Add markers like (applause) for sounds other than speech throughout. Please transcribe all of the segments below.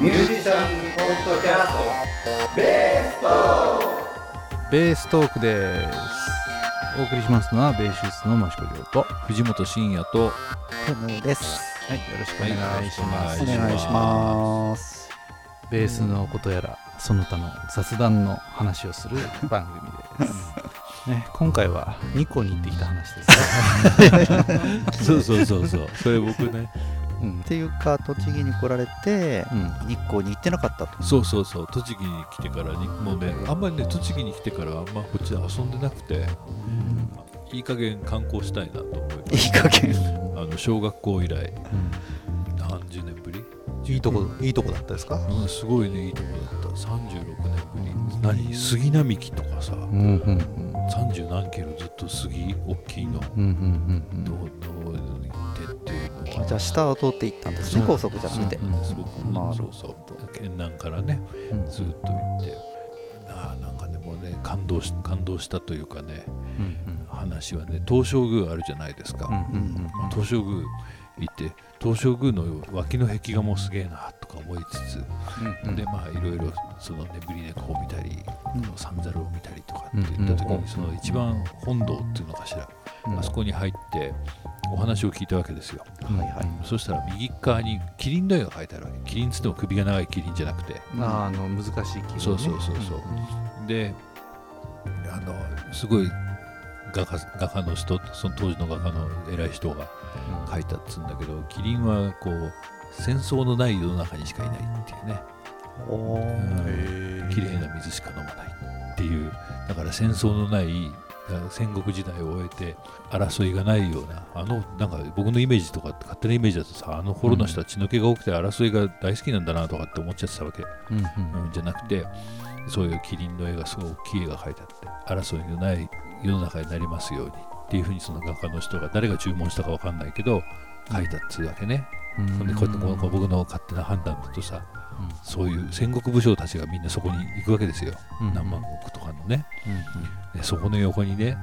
ミュージシャンポッドキャストベーストベーストークです。お送りしますのはベーシストの益子亮と藤本慎也とトムです。はいよろしくお願いします、お願いします。ベースのことやらその他の雑談の話をする番組です、ね、今回は日光に行ってきた話です (laughs) そうそうそうそう。(laughs) それ僕ねうん。っていうか、栃木に来られて、うん。日光に行ってなかったと。そうそうそう。栃木に来てからにもうねあんまりね栃木に来てからあんまこっちで遊んでなくていい加減観光したいなと思いいい加減。あの小学校以来何十年ぶり？いいとこいいとこだったですか？うんすごいねいいとこだった。36年ぶり。何？杉並木とかさうんうん30何キロずっと杉大きいの。うんうんうん。どうどうじゃあ、下を通って行ったんですね、高速じゃなくて。うん。すごくなるほどそうそう県南からねうん。ずっと行って。あーなんかねもうね感動し感動したというかねうん話はね東照宮あるじゃないですか、うんうんまあ東照宮行って東照宮の脇の壁画もすげえなとか思いつつ、うんでまあいろいろその眠り猫を見たり、うん。三猿を見たりとかって言った時に、うん。その一番本堂っていうのかしら、うん。あそこに入ってお話を聞いたわけですよ、はいはい。そしたら右側にキリンの絵が描いてあるわけ。キリンっつっても首が長いキリンじゃなくて。まああの難しい気分ね。そうそうそうそう。であのすごい画家画家の人その当時の画家の偉い人が描いたっつうんだけどキリンはこう戦争のない世の中にしかいないっていうね。おー。うん。綺麗な水しか飲まないっていう。だから戦争のない戦国時代を終えて争いがないようなあのなんか僕のイメージとか勝手なイメージだとさあの頃の人は血の気が多くて争いが大好きなんだなとかって思っちゃってたわけ、うんうん。うん、じゃなくてそういうキリンの絵がすごい大きい絵が描いてあって争いのない世の中になりますようにっていうふうにその画家の人が誰が注文したかわかんないけど描いたっつうわけね、うんでこうやってこうこう僕の勝手な判断だとさそういう戦国武将たちがみんなそこに行くわけですよ、うん。何万石とかのね。うんでそこの横にね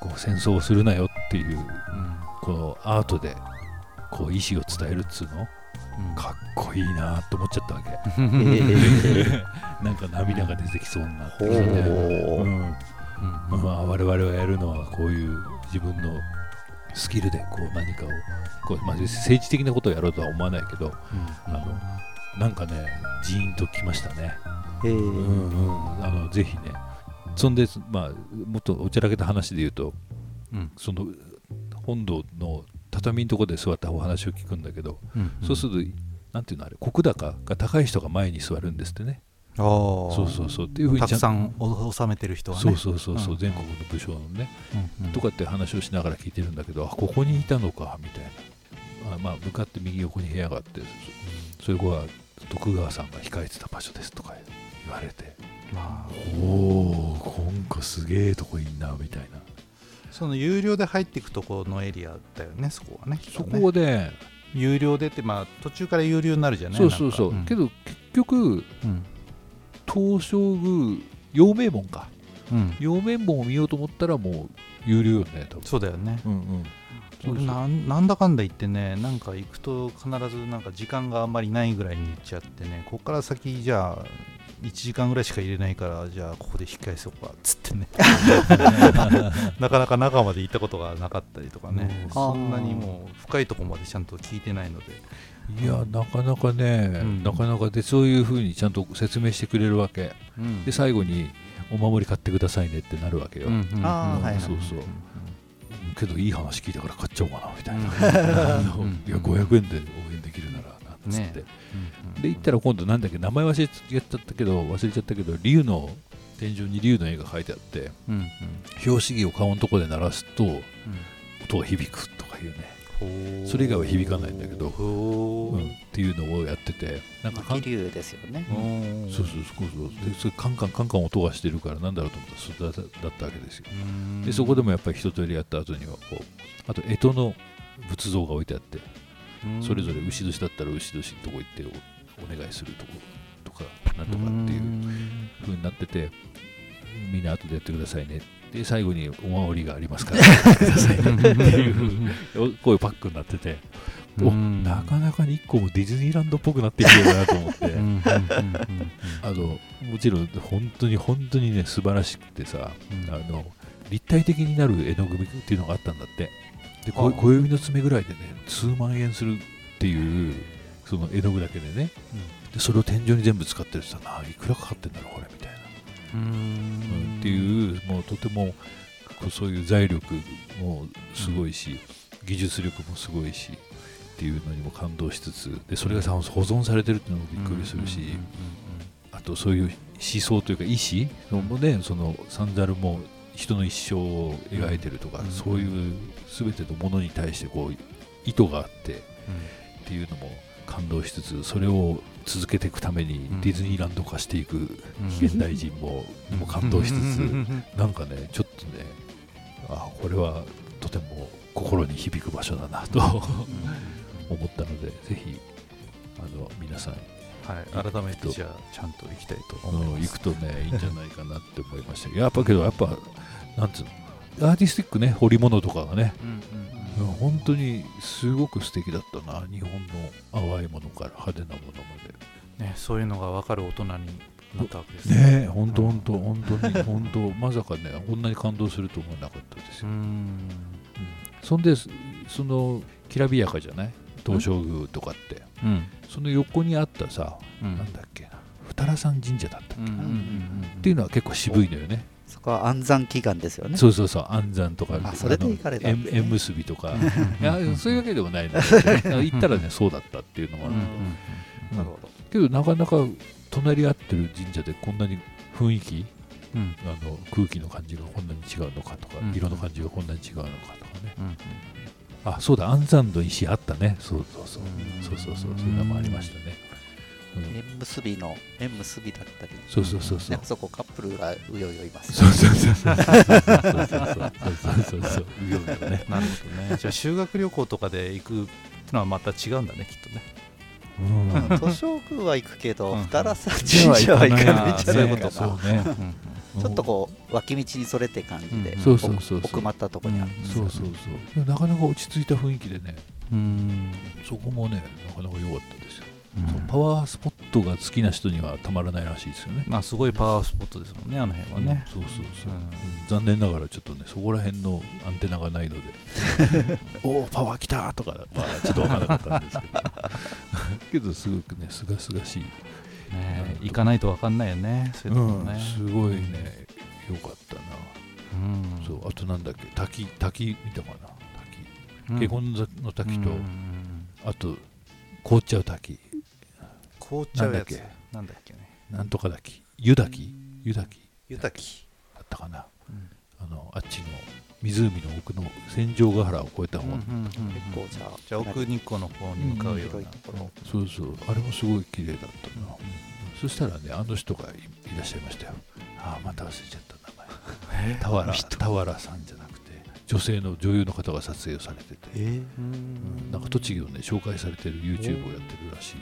こう戦争をするなよっていううん。このアートでこう意思を伝えるっつうの？うん。かっこいいなと思っちゃったわけ。え (laughs) なんか涙が出てきそうになって。ーきてね、ほーうんうん。まあ、我々がやるのはこういう自分のスキルでこう何かをこう、まあ、政治的なことをやろうとは思わないけどあのなんかねジーンときましたね、えー。うんうん、あのぜひねそんで、まあ、もっとおちゃらけた話で言うとうん。その本堂の畳のところで座ったお話を聞くんだけど、そうするとなんていうのあれ石高が高い人が前に座るんですってねそうそうそう。っていうふうにたくさん収めてる人はね。そうそうそうそう、うん。全国の武将のね。うんうん。とかって話をしながら聞いてるんだけどあここにいたのかみたいな。あまあ向かって右横に部屋があってそそれは徳川さんが控えてた場所ですとか言われて。まあ。おお今回すげえとこいんなみたいな。その有料で入っていくところのエリアだよねそこはね。そこで、有料でってまあ途中から有料になるじゃない？そうそうそう、けど結局うん東照宮陽明門か。うん。陽明門を見ようと思ったらもう有料よね多分。そうだよね。うんなんなんだかんだ言ってねなんか行くと必ずなんか時間があんまりないぐらいに行っちゃってねここから先じゃあ1時間ぐらいしか入れないからじゃあここで引き返そうかっつってね。(laughs) なかなか中まで行ったことがなかったりとかね。うん。そんなにもう深いところまでちゃんと聞いてないので。いやなかなかね、うん。なかなかでそういうふうにちゃんと説明してくれるわけ。うん。で最後にお守り買ってくださいねってなるわけよ、うん。うん。うんあーはいはいそうそう。けどいい話聞いたから買っちゃおうかなみたいな、いや500円で応援できるならなんつって、ねで行ったら今度なんだっけ名前忘れちゃったけど忘れちゃったけど竜の天井に竜の絵が描いてあってうんうん。拍子木を顔のとこで鳴らすとうん。音が響くとかいうね、それ以外は響かないんだけど。う。ん、っていうのをやっててなんか気流ですよね。うん。そうそうそう。そうでそれカンカンカンカン音がしてるからなんだろうと思ったらそれだだったわけですよ。うん。でそこでもやっぱり一通りやった後にはこうあと干支の仏像が置いてあってうん。それぞれ牛年だったら牛年のとこ行っておお願いするとことかなんとかっていう風になっててみんな後でやってくださいね。で最後にお守りがありますからやってくださいねっていうこういうパックになってておうん。なかなか日光もディズニーランドっぽくなってきてるなと思って、あのもちろん本当に本当にね素晴らしくてさ、うん。あの立体的になる絵の具っていうのがあったんだって。で小指の爪ぐらいでね数万円するっていうその絵の具だけでね。でそれを天井に全部使ってるってさないくらかかってんだろうこれみたいな、うん。うん。っていうもうとてもそういう財力もすごいし、技術力もすごいしっていうのにも感動しつつでそれがさ保存されてるっていうのもびっくりするし、あとそういう思想というか意志もね、そのサンダルも人の一生を描いてるとか、うんそういう全てのものに対してこう意図があってっていうのも感動しつつそれを続けていくためにうん。ディズニーランド化していくうん。現代人も,、もう感動しつつ、(laughs) なんかねちょっとねあこれはとても心に響く場所だなと思ったのでぜひあの皆さんはい、改めてじゃあちゃんと行きたいとあ思います。の行くとねいいんじゃないかなって思いました。やっぱけどやっぱなんつうの？アーティスティックね彫り物とかがね、うんうん本当にすごく素敵だったな日本の淡いものから派手なものまね、そういうのが分かる大人になったわけですでねえ本当本当本当に (laughs) 本当まさかねこんなに感動すると思わなかったですよ、うん。そんでそのきらびやかじゃない？東照宮とかって。うん。その横にあったさ、うん。なんだっけな？二良山神社だったっけ、うんうんうん。っていうのは結構渋いのよねそこは安産祈願ですよね。そうそうそう安産とかあそれで行かれね。縁縁結びとか。いやそういうわけでもないんだけど (laughs) 行ったらねそうだったっていうのもある、うんうんうんなるほど。けどなかなか隣り合ってる神社でこんなに雰囲気うん。あの空気の感じがこんなに違うのかとか、うん。色の感じがこんなに違うのかとかね。うんあそうだ安産の石あったね。そうそうそう。うん。そうそうそう。そういうのもありましたね、うん縁結びの縁結びだったり。そうそうそうそう。そこカップルがうようよいます。そうそうそうそう。そうそうそうう。ようよね。なるほどね。じゃあ修学旅行とかで行くのはまた違うんだねきっとね。図書部は行くけど二良山神社は行かないじゃないかちょっとこう脇道にそれって感じで奥まったとこにあるそうそうそう。なかなか落ち着いた雰囲気でね。うん。そこもねなかなか良かったですよ。パワースポットが好きな人にはたまらないらしいですよね。まあすごいパワースポットですもんね、あの辺はね。そうそうそう、うん。うん残念ながらちょっとねそこら辺のアンテナがないので。(laughs) おおパワー来たとかはちょっと分からなかったんですけど。(laughs) けどすごくねすがすがしい、ね行かないと分かんないよね、そういうとこうんね。すごいね良かったな、うん。そうあとなんだっけ滝滝見たかなうん。滝華厳の滝と、うんうんうん。あと凍っちゃう滝凍っちゃうやつなんだっけ？なんだっけね。なんとか滝湯滝？湯滝。湯滝。だったかな、うん。あのあっちの湖の奥の千丈ヶ原を越えた方、うんうんうん結構じゃあじゃあ奥日光の方に向かうような。ところ。そうそう。あれもすごい綺麗だったな、そしたらねあの人がいいらっしゃいましたよ。ああまた忘れちゃった名前。俵俵さんじゃなくて女性の女優の方が撮影をされてて、えうん。なんか栃木をね紹介されてる YouTube をやってるらしい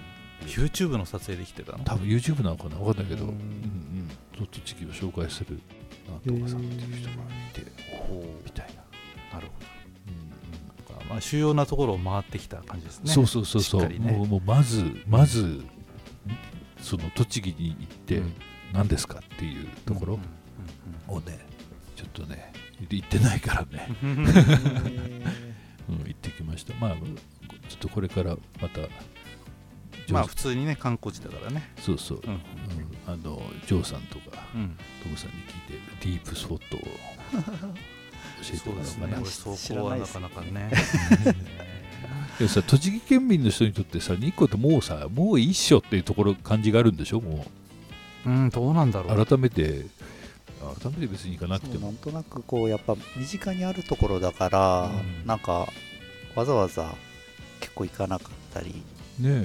YouTube の撮影できてたの？多分 YouTube なのかな分かんないけど、ううんんうん、そう栃木を紹介するなんとかさんっていう人がいて、みたいな、なるほうんどまあ主要なところを回ってきた感じですね。そうそうそうそう、ね。もうもうまずまずその栃木に行ってうん。何ですかっていうところをね、ちょっとね行ってないからね、(laughs) うん、行ってきました。まあちょっとこれからまたまあ普通にね観光地だからね。そうそう、うん。うん。あのジョーさんとかうん。トムさんに聞いてディープスポットを (laughs) 教えてそうですもらおうかな、ね。俺そこはなかなかね。(laughs) でもさ栃木県民の人にとってさ日光ってもうさもういいっていうところ感じがあるんでしょ？もう。んどうなんだろう。う改めて改めて別に行かなくても。そうなんとなくこうやっぱ身近にあるところだから、うん。なんかわざわざ結構行かなかったりね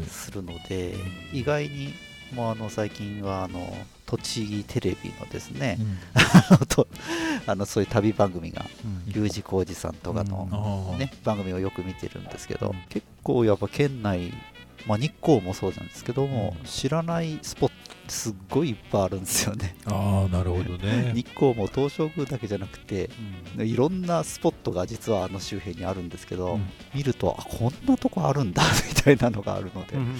するので、意外にもうあの最近はあの栃木テレビのですねえ、、(laughs) とあのそういう旅番組がうん。U 字工事さんとかの、ああ。ね、番組をよく見てるんですけど、うん。結構やっぱ県内、まあ、日光もそうなんですけども、うん。知らないスポッすっごいいっぱいあるんですよね。ああなるほどね。(laughs) 日光も東照宮だけじゃなくていろんなスポットが実はあの周辺にあるんですけど、うん。見るとあこんなとこあるんだみたいなのがあるので、うん。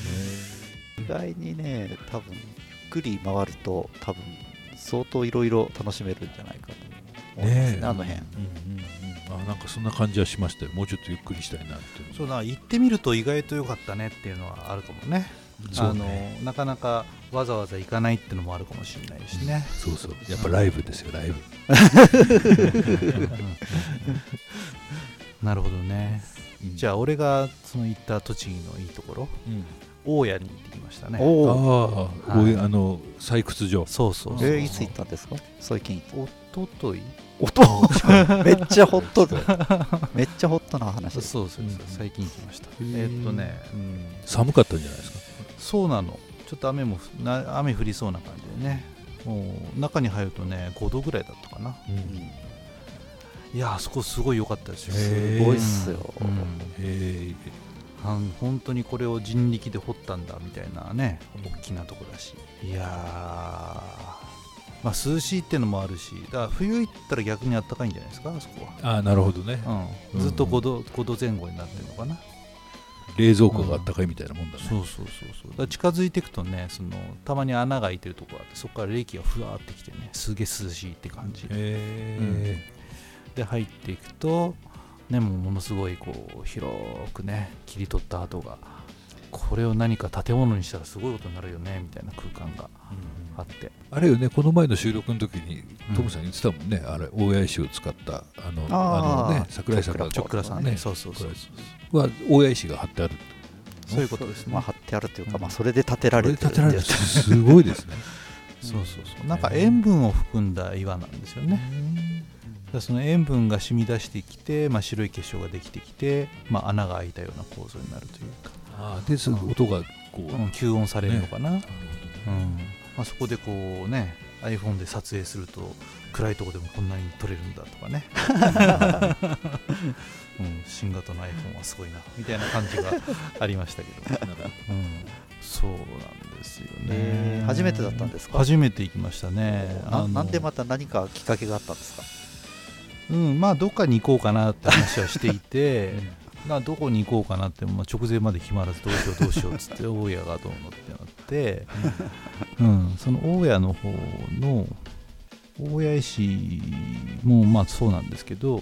意外にね多分ゆっくり回ると多分相当いろいろ楽しめるんじゃないかと思いますねねえ。あの辺。うんうんうん、あなんかそんな感じはしましたよ。もうちょっとゆっくりしたいなってそうだ行ってみると意外と良かったねっていうのはあるかもね。そうあのねなかなかわざわざ行かないっていうのもあるかもしれないしね、そうそう。やっぱライブですよライブ。(laughs) なるほどね、じゃあ俺がその行った栃木のいいところうん。大谷に行ってきましたね。ああおおこういうあの採掘場そうそうそう。えーいつ行ったんですか？最近おととい。音 (laughs) めっちゃホットでめっちゃホットな話。そうそうそう。うん。最近行きました。えーっとね、うん。寒かったんじゃないですか？そうなのちょっと雨も雨降りそうな感じでね。もう中に入るとね5度ぐらいだったかな。うん。いやあそこすごい良かったですよ。すごいっすよ、うん。本当にこれを人力で掘ったんだみたいなね大きなとこだし。いやー。まあ涼しいっていうのもあるしだから冬行ったら逆に暖かいんじゃないですかあそこああなるほどね。は、うん、ずっと5度 ,5 度前後になってるのかな、冷蔵庫があったかいみたいなもんだね。そうそうそうそう。だから近づいていくとねそのたまに穴が開いてるとこがあってそこから冷気がふわーってきてねすげえ涼しいって感じ。へえで入っていくとねもうものすごいこう広くね切り取った跡がこれを何か建物にしたらすごいことになるよねみたいな空間があってあれよねこの前の収録の時にうん。トムさん言ってたもんね、あれ大谷石を使ったあのあのね桜井さんがチョックラさんねね。そうそうそうは大谷石が貼ってある。そういうことですね、まあ貼ってあるというか、まあ、それで建てられてるんで建てられてすごいですね。(laughs) そうそうそう。なんか塩分を含んだ岩なんですよね。その塩分が染み出してきて、まあ、白い結晶ができてきて、まあ、穴が開いたような構造になるというか、あーでその音がこう、うん吸音されるのかな、なるうんまあ、そこでこうね iPhone で撮影すると暗いとこでもこんなに撮れるんだとかね、(laughs) うん、新型の iPhone はすごいなみたいな感じがありましたけど、うん、そうなんですよね。初めてだったんですか？初めて行きましたね。ななんでまた何かきっかけがあったんですか？うん、まあどっかに行こうかなって話はしていて (laughs) などこに行こうかなって、まあ、直前まで決まらずどうしようどうしようっつって大家がどうのってなって、うん、その大家の方の大家石もまあそうなんですけど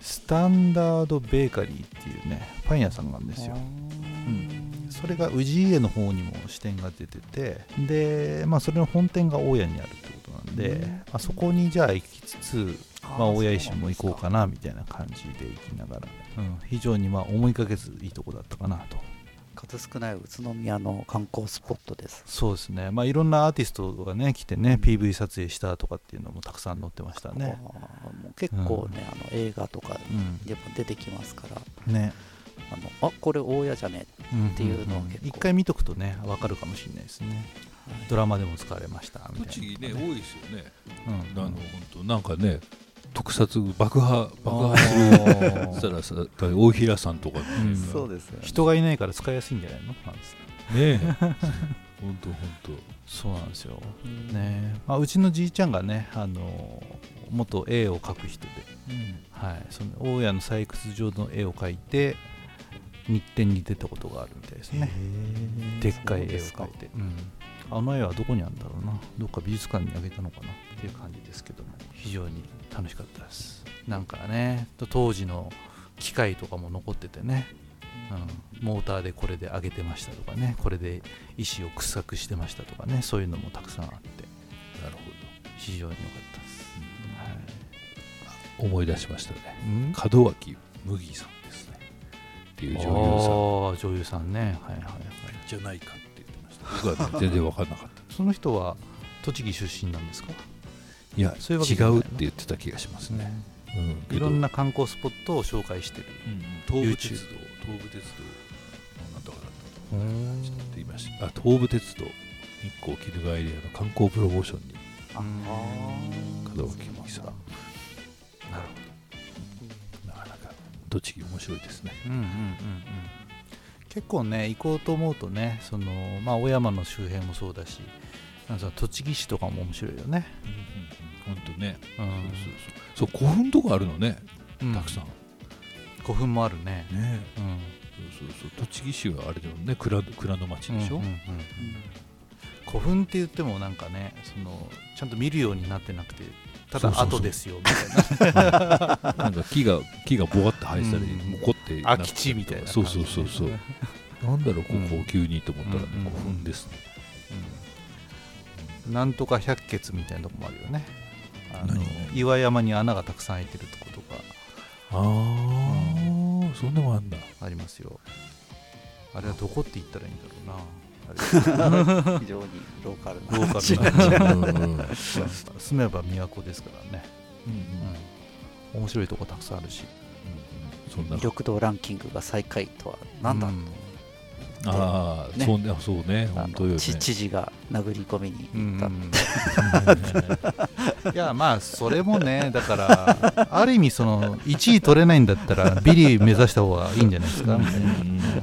スタンダードベーカリーっていうねパン屋さんがあるんですよ。ん。それが氏家の方にも支店が出ててで、まあ、それの本店が大家にあるってことなんで、うん。まあ、そこにじゃあ行きつつまあ、大谷石も行こうかななみたいな感じで行きながら、うん、非常にまあ思いかけずいいとこだったかなと数少ない宇都宮の観光スポットです。そうですね。まあいろんなアーティストがね来てね PV 撮影したとかっていうのもたくさん載ってましたね。結構ね、あの映画とかうんでも出てきますから。ね。あのあこれ大家じゃね？っていうのは結構。一回見とくとね分かるかもしれないですね。ドラマでも使われましたみたいな栃木ね多いですよね、うん。あの本当なんかね特撮爆破爆破。するしたらさ大平さんとか。ね、うん。そうですよね。人がいないから使いやすいんじゃないの？なんですねえ。(laughs) 本当本そうなんですよ。ねまあ、うちのじいちゃんがねあの元絵を描く人で。はい、その大家の採掘場の絵を描いて日展に出たことがあるみたいですね。でっかい絵を描いて、うん。あの絵はどこにあるんだろうな。どっか美術館にあげたのかなっていう感じですけども。非常に楽しかったです。なんかねと当時の機械とかも残っててね、うん、モーターでこれで上げてましたとかね。これで石を掘削してましたとかね。そういうのもたくさんあって。当なる非常に良かったです、ほど思い出しましたね。はい、門脇麦さんっていう女優さん。女優さんね。はいはいはい。じゃないかって言ってました。僕は、ね、全然分かんなかった。その人は栃木出身なんですか？いやそういうわけ違うのって言ってた気がしますね、うん、いろんな、な観光スポットを紹介してる。東武鉄道。東武鉄道のなんとかだったとちょっと言いましたあ東武鉄道日光鬼怒川エリアの観光プロモーションにあ門脇麦さん。なるなかなか栃木面白いですね。うんうんうんうん。結構ね行こうと思うとねそのまあ小山の周辺もそうだしなんか栃木市とかも面白いよね。本当ね。うそうそうそう。そう古墳とかあるのねん。たくさん、古墳もあるね。ね。うん。そうそうそう。栃木市はあれでもね蔵蔵の町でしょ、うんうん。うん。古墳って言ってもなんかねそのちゃんと見るようになってなくてただ後ですよみたいな。(laughs) なんか木が木がぼわって生えてたり、うん。もこって空き地みたいなそうそうそうそう。なんだろうこうんこ急にと思ったら、ね古墳ですね。うん。なんとか百穴みたいなとこもあるよね。あの何？岩山に穴がたくさん開いてるとことか。ああ、そんなもんあんだ。ありますよ。あれはどこって言ったらいいんだろうな非常にローカルな。ローカルな。うんうん。うん住めば都ですからね、うん、面白いとこたくさんあるし。そんな魅力度ランキングが最下位とは何だと、うん。ああ、ね。そうね。そうね。あ本当よ知知事が殴り込みにう行った、んいやまあそれもねだからある意味その1位取れないんだったらビリ目指した方がいいんじゃないですか。みたいなね、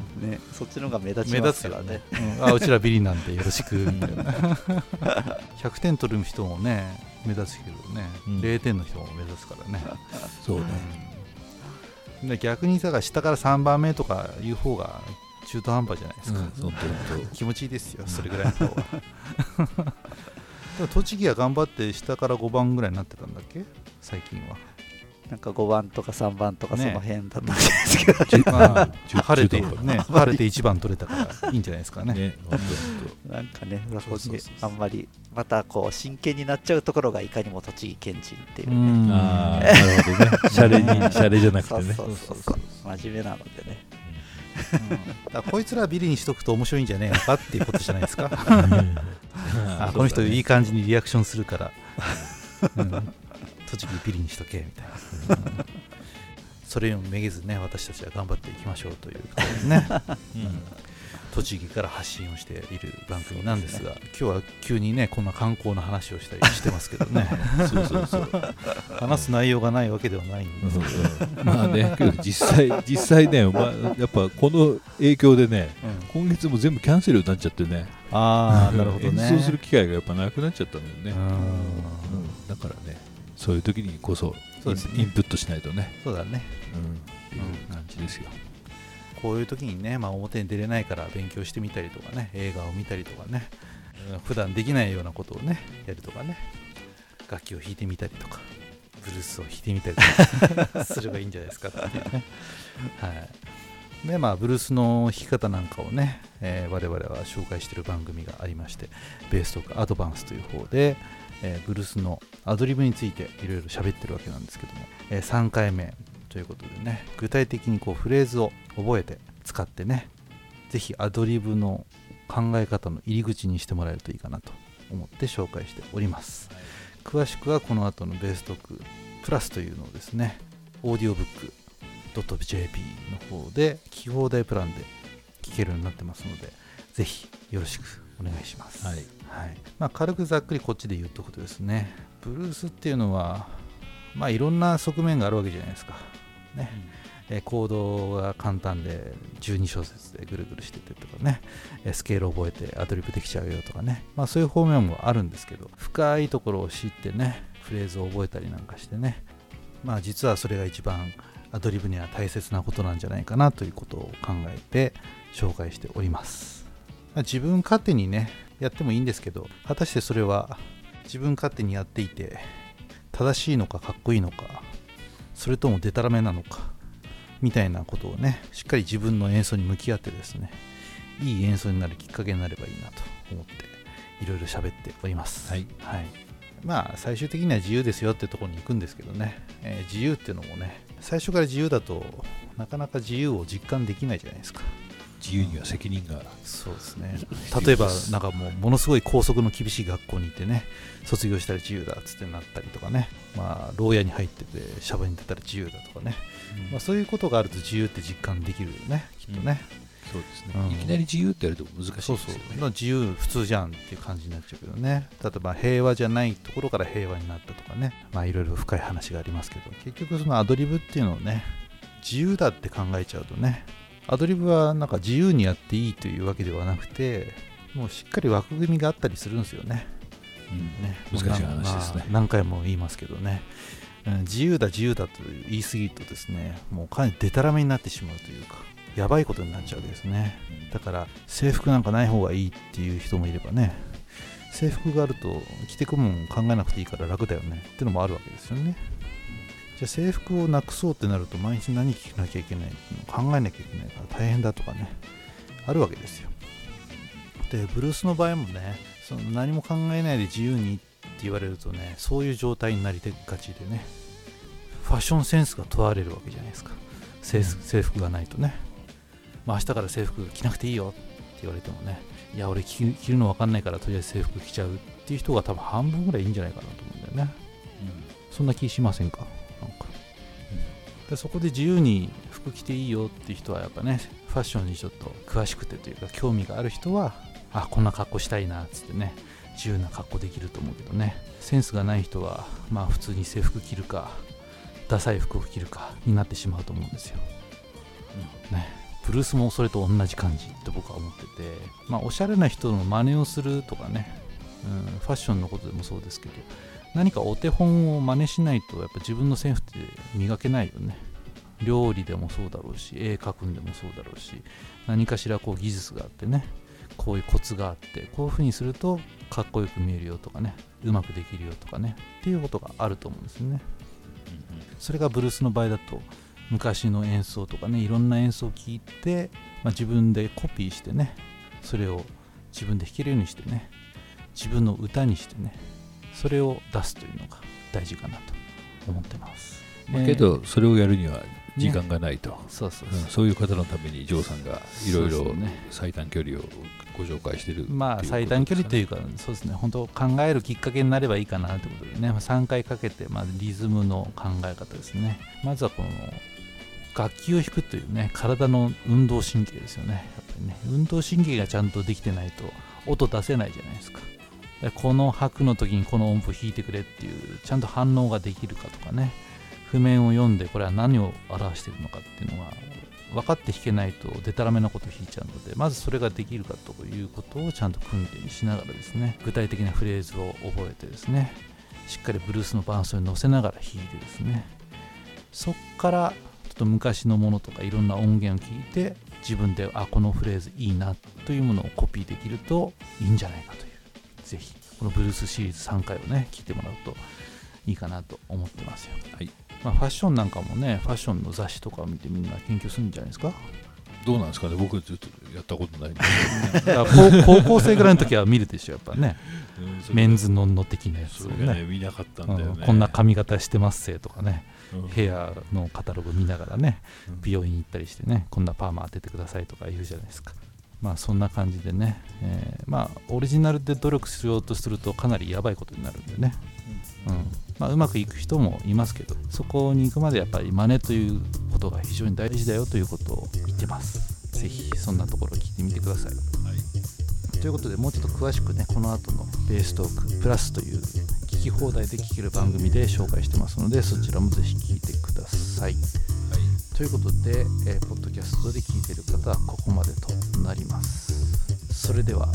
そっちの方が目立ち目ま立つからすからねね、うん。あうちらビリなんでよろしくみたいな。(laughs) 100点取る人もね目立つけどね、うん。0点の人も目立つからね、そうね。うん。で逆にさ下から3番目とかいう方が中途半端じゃないですか、うん気持ちいいですよそれぐらいの方が (laughs) 栃木は頑張って下から5番ぐらいになってたんだっけ？最近はなんか5番とか3番とかそねの辺だったんですけど、当 (laughs) まあ中晴れてね晴れて1番取れたからいいんじゃないですかね。ねなんかねそこにそうそうそう。あんまりまたこう真剣になっちゃうところがいかにも栃木県人っていううね、ん。ああ (laughs) なるほどね。シャレに (laughs) シャレじゃなくてね。そうそうそうそう。真面目なのでね。うん。こいつらビリにしとくと面白いんじゃねえのかっていうことじゃないですか。あこの人いい感じにリアクションするから、うん栃木ビリにしとけみたいな、うん。それをめげずね私たちは頑張っていきましょうという。ことでね、うん。栃木から発信をしている番組なんですが今日は急にねこんな観光の話をしたりしてますけどね。(laughs) そうそうそう。話す内容がないわけではないんです。けど、まあね実際 (laughs) 実際ね、まあ、やっぱこの影響でねうん。今月も全部キャンセルになっちゃってね。ああなるほどね。演奏する機会がやっぱなくなっちゃったのよね、うん。うん。だからねそういう時にこそそうですね。インプットしないとね、そうだね。うん、っていう感じですよ、こういう時にね、まあ、表に出れないから勉強してみたりとかね映画を見たりとかねうん普段できないようなことをねやるとかね楽器を弾いてみたりとかブルースを弾いてみたりとか (laughs) すればいいんじゃないですかっていうね。はい。でまあブルースの弾き方なんかをね、えー我々は紹介している番組がありましてベースとかアドバンスという方で、えーブルースのアドリブについていろいろ喋ってるわけなんですけども、えー3回目ということでね具体的にこうフレーズを覚えて使ってねぜひアドリブの考え方の入り口にしてもらえるといいかなと思って紹介しております、詳しくはこの後のベーストークプラスというのをですねオーディオブック .jp の方で聞き放題プランで聞けるようになってますのでぜひよろしくお願いします、はい。はい。まあ、軽くざっくりこっちで言うとことですね。ブルースっていうのはまあいろんな側面があるわけじゃないですか。ね、えーコードが簡単で12小節でぐるぐるしててとかね。えースケールを覚えてアドリブできちゃうよとかね。まあそういう方面もあるんですけど深いところを知ってねフレーズを覚えたりなんかしてね。まあ実はそれが一番アドリブには大切なことなんじゃないかなということを考えて紹介しております。まあ自分勝手にねやってもいいんですけど果たしてそれは自分勝手にやっていて正しいのかかっこいいのかそれともデタラメなのかみたいなことをねしっかり自分の演奏に向き合ってですねいい演奏になるきっかけになればいいなと思っていろいろ喋っております。はい。はい、まあ最終的には自由ですよってところに行くんですけどね、えー自由っていうのもね最初から自由だとなかなか自由を実感できないじゃないですか自由には責任が。そうですね。例えばなんかもうものすごい校則の厳しい学校に行ってね卒業したら自由だっつってなったりとかね。まあ牢屋に入っててシャバに出たら自由だとかね、まあ、そういうことがあると自由って実感できるよねきっとね、そうですね、うん。いきなり自由ってやると難しいですよね。そうそう、まあ自由普通じゃんっていう感じになっちゃうけどね。例えば平和じゃないところから平和になったとかね。まあいろいろ深い話がありますけど結局そのアドリブっていうのをね自由だって考えちゃうとねアドリブはなんか自由にやっていいというわけではなくてもうしっかり枠組みがあったりするんですよね。ね、難しい話ですね。まあ何回も言いますけどね、うん自由だ自由だと言い過ぎるとですねもうかなりデタラメになってしまうというかやばいことになっちゃうわけですね。だから制服なんかない方がいいっていう人もいればね制服があると着てくもん考えなくていいから楽だよねってのもあるわけですよねじゃあ制服をなくそうってなると毎日何着なきゃいけないのを考えなきゃいけないから大変だとかね。あるわけですよ。でブルースの場合もねその何も考えないで自由にって言われるとねそういう状態になりがちでねファッションセンスが問われるわけじゃないですか。制服制服がないとね、まあ、明日から制服着なくていいよって言われてもねいや俺着着るの分かんないからとりあえず制服着ちゃうっていう人が多分半分ぐらいいいんじゃないかなと思うんだよね。そんな気しませんか、でそこで自由に服着ていいよっていう人はやっぱねファッションにちょっと詳しくてというか興味がある人はあこんな格好したいなっつってね自由な格好できると思うけどね。センスがない人はまあ普通に制服着るかダサい服を着るかになってしまうと思うんですよ、うんね、ブルースもそれと同じ感じって僕は思っててまあおしゃれな人の真似をするとかね、うん、ファッションのことでもそうですけど何かお手本を真似しないとやっぱ自分のセンスって磨けないよね。料理でもそうだろうし絵描くんでもそうだろうし何かしらこう技術があってねこういうコツがあってこういう風にするとかっこよく見えるよとかねうまくできるよとかねっていうことがあると思うんですよね。それがブルースの場合だと昔の演奏とかねいろんな演奏を聴いて、まあ、自分でコピーしてねそれを自分で弾けるようにしてね自分の歌にしてねそれを出すというのが大事かなと思ってます、まあけどそれをやるには時間がないと、そうそうそう、うんそういう方のためにジョーさんがいろいろ最短距離をご紹介してるまあ最短距離といううかそうですね。本当考えるきっかけになればいいかなということでね。3回かけてまずリズムの考え方ですね。まずはこの楽器を弾くというね体の運動神経ですよね。やっぱりね。運動神経がちゃんとできてないと音出せないじゃないですか。でこの拍の時にこの音符弾いてくれっていうちゃんと反応ができるかとかね。譜面を読んでこれは何を表してるのかっていうのが分かって弾けないとデタラメなことを弾いちゃうのでまずそれができるかということをちゃんと訓練しながらですね具体的なフレーズを覚えてですねしっかりブルースの伴奏に乗せながら弾いてですねそっからちょっと昔のものとかいろんな音源を聞いて自分であこのフレーズいいなというものをコピーできるといいんじゃないかというぜひこのブルースシリーズ3回をね聞いてもらうといいかなと思ってますよ。はい。まあ、ファッションなんかもねファッションの雑誌とかを見てみんな研究するんじゃないですか？どうなんですかね？僕ずっとやったことないんで。(laughs) 高高校生ぐらいの時は見るでしょやっぱね。うんメンズノンノ的なやつをね。ね見なかったんだよね。うんこんな髪型してますせとかね。うん。ヘアのカタログ見ながらねうん。美容院行ったりしてねこんなパーマ当ててくださいとか言うじゃないですかまあそんな感じでね、えーまあオリジナルで努力しようとするとかなりやばいことになるんでね。うん。まあ、うまくいく人もいますけどそこに行くまでやっぱり真似ということが非常に大事だよということを言ってます。ぜひそんなところを聞いてみてください。ということでもうちょっと詳しくねこの後のベーストークプラスという聞き放題で聞ける番組で紹介してますのでそちらもぜひ聞いてくださいということで、えーポッドキャストで聞いている方はここまでとなりますそれでは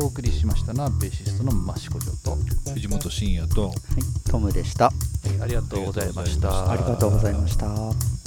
お送りしましたのはベーシストの益子城と藤本慎也とはい、トムでした。ありがとうございましたありがとうございました。